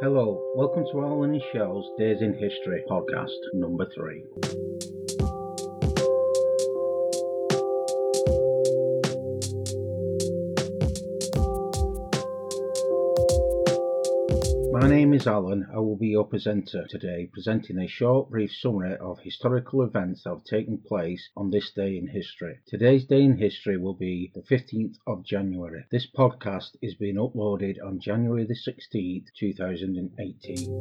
Hello, welcome to Alan and Shell's Days in History podcast number three. My name is Alan. I will be your presenter today, presenting a short, brief summary of historical events that have taken place on this day in history. Today's day in history will be the 15th of January. This podcast is being uploaded on January the 16th, 2018.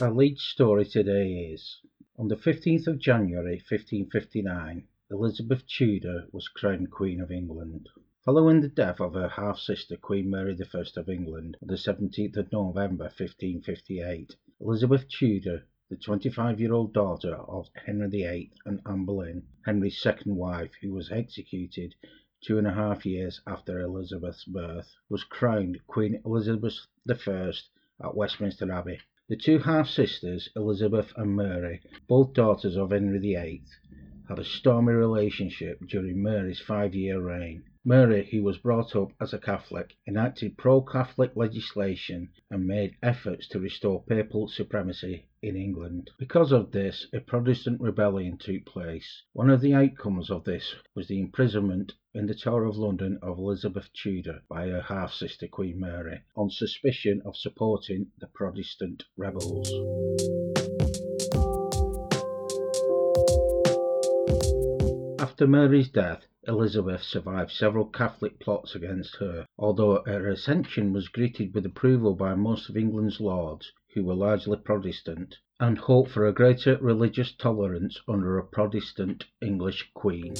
Our lead story today is on the 15th of January 1559, Elizabeth Tudor was crowned Queen of England. Following the death of her half-sister Queen Mary I of England on the 17th of November 1558, Elizabeth Tudor, the 25-year-old daughter of Henry VIII and Anne Boleyn, Henry's second wife, who was executed two and a half years after Elizabeth's birth, was crowned Queen Elizabeth I at Westminster Abbey. The two half-sisters, Elizabeth and Mary, both daughters of Henry VIII, had a stormy relationship during Mary's five-year reign. Mary, who was brought up as a Catholic, enacted pro-Catholic legislation and made efforts to restore papal supremacy in England. Because of this, a Protestant rebellion took place. One of the outcomes of this was the imprisonment in the Tower of London of Elizabeth Tudor by her half-sister Queen Mary on suspicion of supporting the Protestant rebels. After Mary's death, Elizabeth survived several Catholic plots against her, although her accession was greeted with approval by most of England's lords, who were largely Protestant, and hoped for a greater religious tolerance under a Protestant English queen.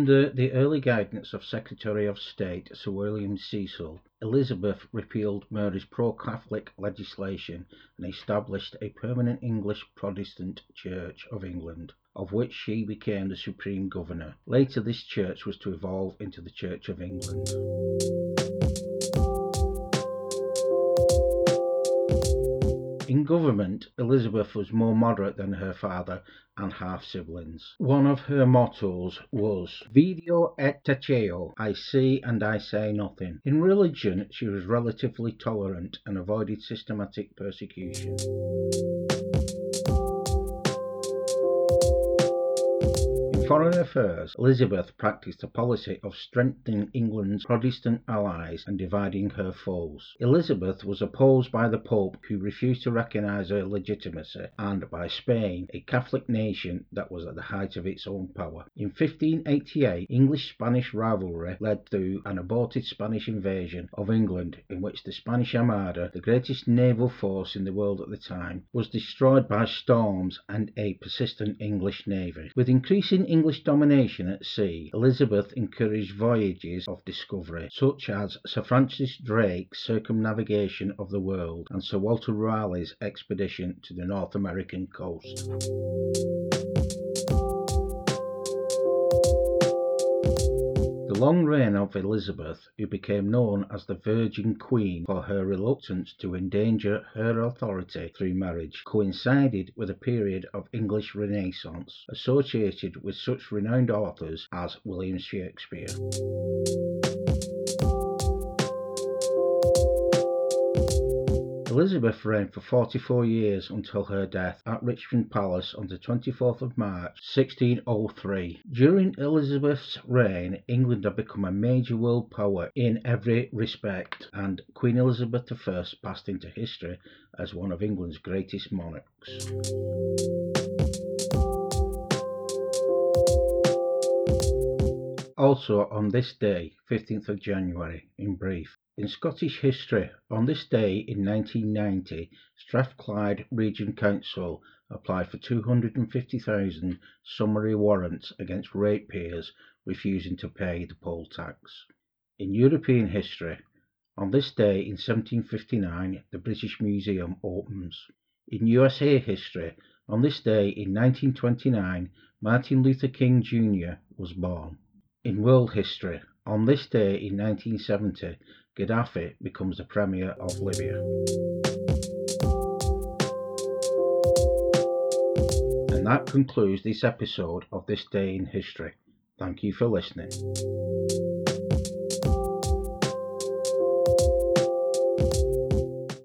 Under the early guidance of Secretary of State Sir William Cecil, Elizabeth repealed Mary's pro-Catholic legislation and established a permanent English Protestant Church of England, of which she became the supreme governor. Later this church was to evolve into the Church of England. Government, Elizabeth was more moderate than her father and half-siblings. One of her mottos was Video et taceo, I see and I say nothing. In religion, she was relatively tolerant and avoided systematic persecution. Foreign affairs, Elizabeth practised a policy of strengthening England's Protestant allies and dividing her foes. Elizabeth was opposed by the Pope, who refused to recognise her legitimacy, and by Spain, a Catholic nation that was at the height of its own power. In 1588, English-Spanish rivalry led to an aborted Spanish invasion of England in which the Spanish Armada, the greatest naval force in the world at the time, was destroyed by storms and a persistent English navy. With increasing English domination at sea, Elizabeth encouraged voyages of discovery, such as Sir Francis Drake's circumnavigation of the world and Sir Walter Raleigh's expedition to the North American coast. Long reign of Elizabeth, who became known as the Virgin Queen for her reluctance to endanger her authority through marriage, coincided with a period of English Renaissance associated with such renowned authors as William Shakespeare. Elizabeth reigned for 44 years until her death at Richmond Palace on the 24th of March 1603. During Elizabeth's reign, England had become a major world power in every respect, and Queen Elizabeth I passed into history as one of England's greatest monarchs. Also on this day, 15th of January, in brief, in Scottish history, on this day in 1990, Strathclyde Region Council applied for 250,000 summary warrants against ratepayers refusing to pay the poll tax. In European history, on this day in 1759, the British Museum opens. In USA history, on this day in 1929, Martin Luther King Jr. was born. In world history, on this day in 1970, Gaddafi becomes the Premier of Libya. And that concludes this episode of This Day in History. Thank you for listening.